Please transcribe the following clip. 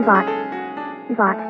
Yvonne. got.